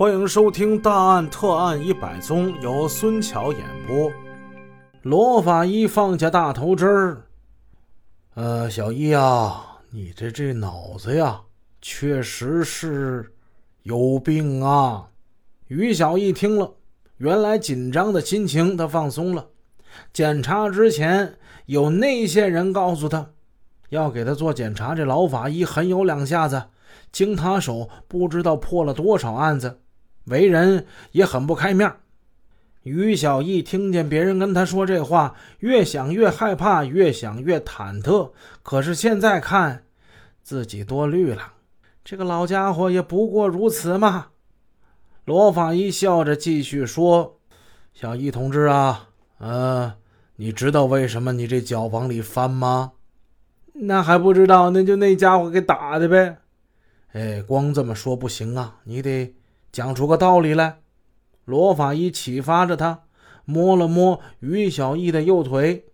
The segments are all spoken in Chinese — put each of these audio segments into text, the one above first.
欢迎收听《大案特案一百宗》，由孙桥演播。罗法医放下大头针儿，呃，小易啊，你这这脑子呀，确实是有病啊。于小易听了，原来紧张的心情他放松了。检查之前，有内线人告诉他，要给他做检查。这老法医很有两下子，经他手不知道破了多少案子。为人也很不开面。于小艺听见别人跟他说这话，越想越害怕，越想越忐忑。可是现在看，自己多虑了。这个老家伙也不过如此嘛。罗法医笑着继续说：“小易同志啊，呃，你知道为什么你这脚往里翻吗？那还不知道，那就那家伙给打的呗。哎，光这么说不行啊，你得……”讲出个道理来，罗法医启发着他，摸了摸于小艺的右腿，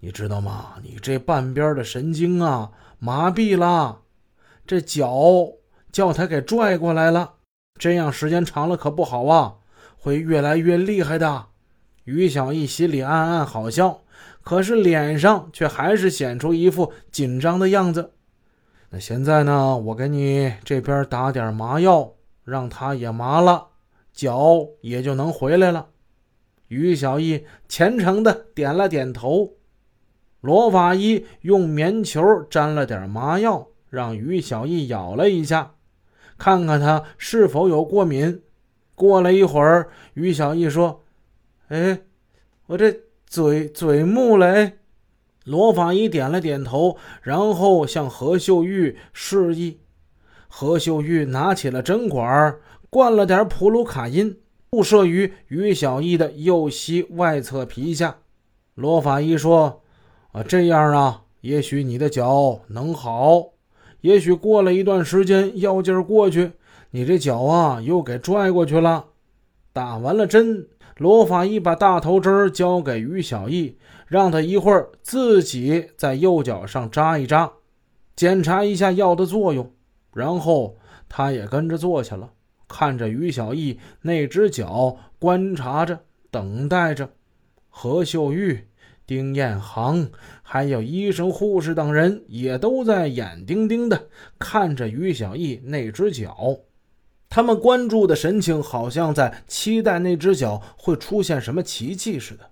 你知道吗？你这半边的神经啊麻痹了，这脚叫他给拽过来了，这样时间长了可不好啊，会越来越厉害的。于小艺心里暗暗好笑，可是脸上却还是显出一副紧张的样子。那现在呢，我给你这边打点麻药。让他也麻了，脚也就能回来了。于小艺虔诚的点了点头。罗法医用棉球沾了点麻药，让于小艺咬了一下，看看他是否有过敏。过了一会儿，于小艺说：“哎，我这嘴嘴木了。”罗法医点了点头，然后向何秀玉示意。何秀玉拿起了针管，灌了点普鲁卡因，注射于于小艺的右膝外侧皮下。罗法医说：“啊，这样啊，也许你的脚能好。也许过了一段时间，药劲儿过去，你这脚啊又给拽过去了。”打完了针，罗法医把大头针交给于小艺，让他一会儿自己在右脚上扎一扎，检查一下药的作用。然后他也跟着坐下了，看着于小艺那只脚，观察着，等待着。何秀玉、丁彦航，还有医生、护士等人也都在眼盯盯的看着于小艺那只脚，他们关注的神情好像在期待那只脚会出现什么奇迹似的。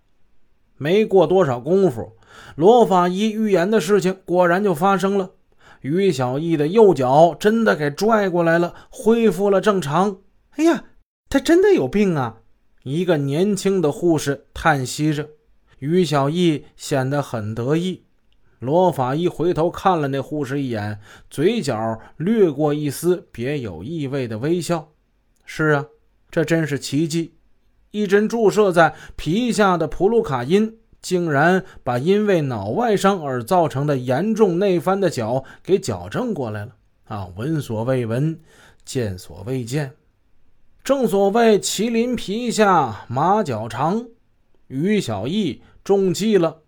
没过多少功夫，罗法医预言的事情果然就发生了。于小艺的右脚真的给拽过来了，恢复了正常。哎呀，他真的有病啊！一个年轻的护士叹息着。于小艺显得很得意。罗法医回头看了那护士一眼，嘴角掠过一丝别有意味的微笑。是啊，这真是奇迹！一针注射在皮下的普鲁卡因。竟然把因为脑外伤而造成的严重内翻的脚给矫正过来了啊！闻所未闻，见所未见。正所谓麒麟皮下马脚长，于小艺中计了。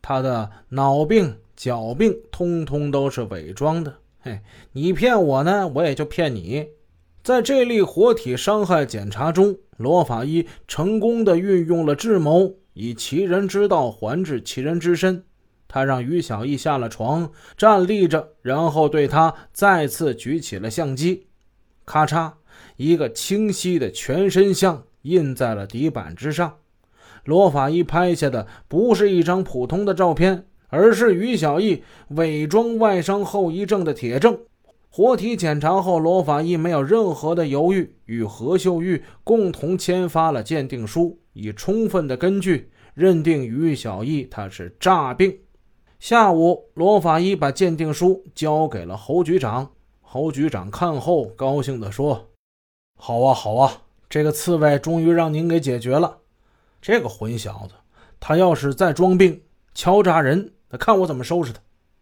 他的脑病、脚病，通通都是伪装的。嘿，你骗我呢，我也就骗你。在这例活体伤害检查中，罗法医成功的运用了智谋。以其人之道还治其人之身，他让于小艺下了床，站立着，然后对他再次举起了相机。咔嚓，一个清晰的全身像印在了底板之上。罗法医拍下的不是一张普通的照片，而是于小艺伪装外伤后遗症的铁证。活体检查后，罗法医没有任何的犹豫，与何秀玉共同签发了鉴定书，以充分的根据认定于小艺他是诈病。下午，罗法医把鉴定书交给了侯局长。侯局长看后高兴地说：“好啊，好啊，这个刺猬终于让您给解决了。这个混小子，他要是再装病、敲诈人，那看我怎么收拾他！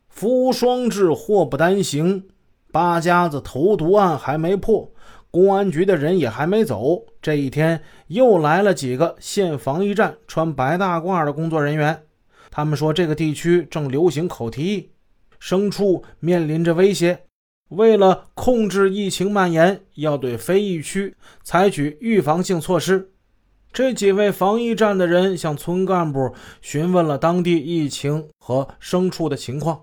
福无双至，祸不单行。”八家子投毒案还没破，公安局的人也还没走。这一天又来了几个县防疫站穿白大褂的工作人员，他们说这个地区正流行口蹄疫，牲畜面临着威胁。为了控制疫情蔓延，要对非疫区采取预防性措施。这几位防疫站的人向村干部询问了当地疫情和牲畜的情况，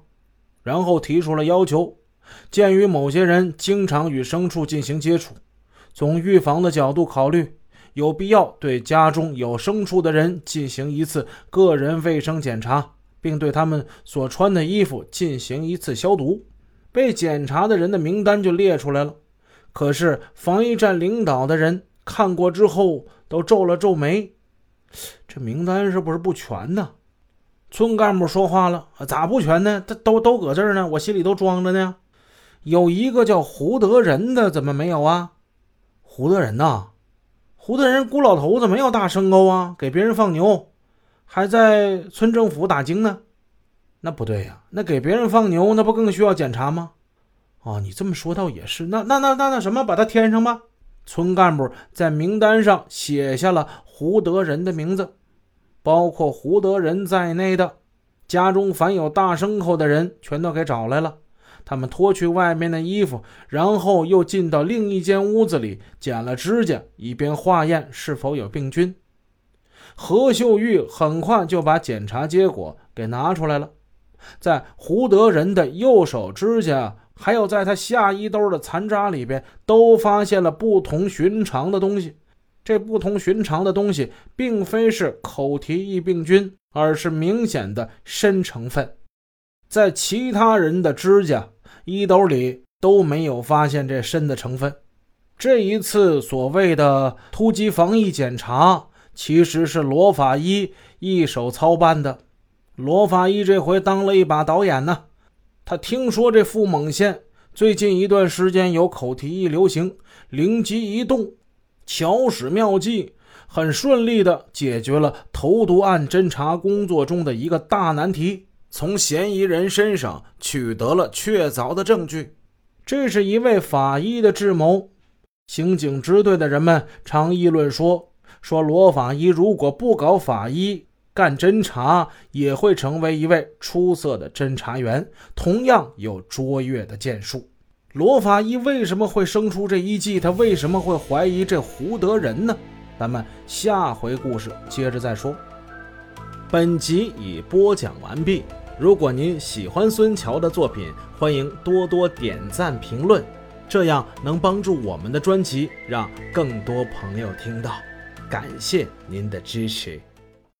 然后提出了要求。鉴于某些人经常与牲畜进行接触，从预防的角度考虑，有必要对家中有牲畜的人进行一次个人卫生检查，并对他们所穿的衣服进行一次消毒。被检查的人的名单就列出来了。可是防疫站领导的人看过之后，都皱了皱眉，这名单是不是不全呢？村干部说话了：“咋不全呢？他都都搁这儿呢，我心里都装着呢。有一个叫胡德仁的，怎么没有啊？胡德仁呐，胡德仁孤老头子没有大牲口啊，给别人放牛，还在村政府打更呢。那不对呀，那给别人放牛，那不更需要检查吗？哦，你这么说倒也是。那那那那那什么，把他添上吧。”村干部在名单上写下了胡德仁的名字，包括胡德仁在内的家中凡有大牲口的人全都给找来了。他们脱去外面的衣服，然后又进到另一间屋子里剪了指甲，以便化验是否有病菌。何秀玉很快就把检查结果给拿出来了，在胡德仁的右手指甲。还有，在他下衣兜的残渣里边，都发现了不同寻常的东西。这不同寻常的东西，并非是口蹄疫病菌，而是明显的砷成分。在其他人的指甲、衣兜里都没有发现这砷的成分。这一次所谓的突击防疫检查，其实是罗法医一手操办的。罗法医这回当了一把导演呢。他听说这富蒙县最近一段时间有口蹄疫流行，灵机一动，巧使妙计，很顺利地解决了投毒案侦查工作中的一个大难题，从嫌疑人身上取得了确凿的证据。这是一位法医的智谋。刑警支队的人们常议论说：“说罗法医如果不搞法医。”干侦查也会成为一位出色的侦查员，同样有卓越的剑术。罗法医为什么会生出这一计？他为什么会怀疑这胡德仁呢？咱们下回故事接着再说。本集已播讲完毕。如果您喜欢孙桥的作品，欢迎多多点赞评论，这样能帮助我们的专辑让更多朋友听到。感谢您的支持。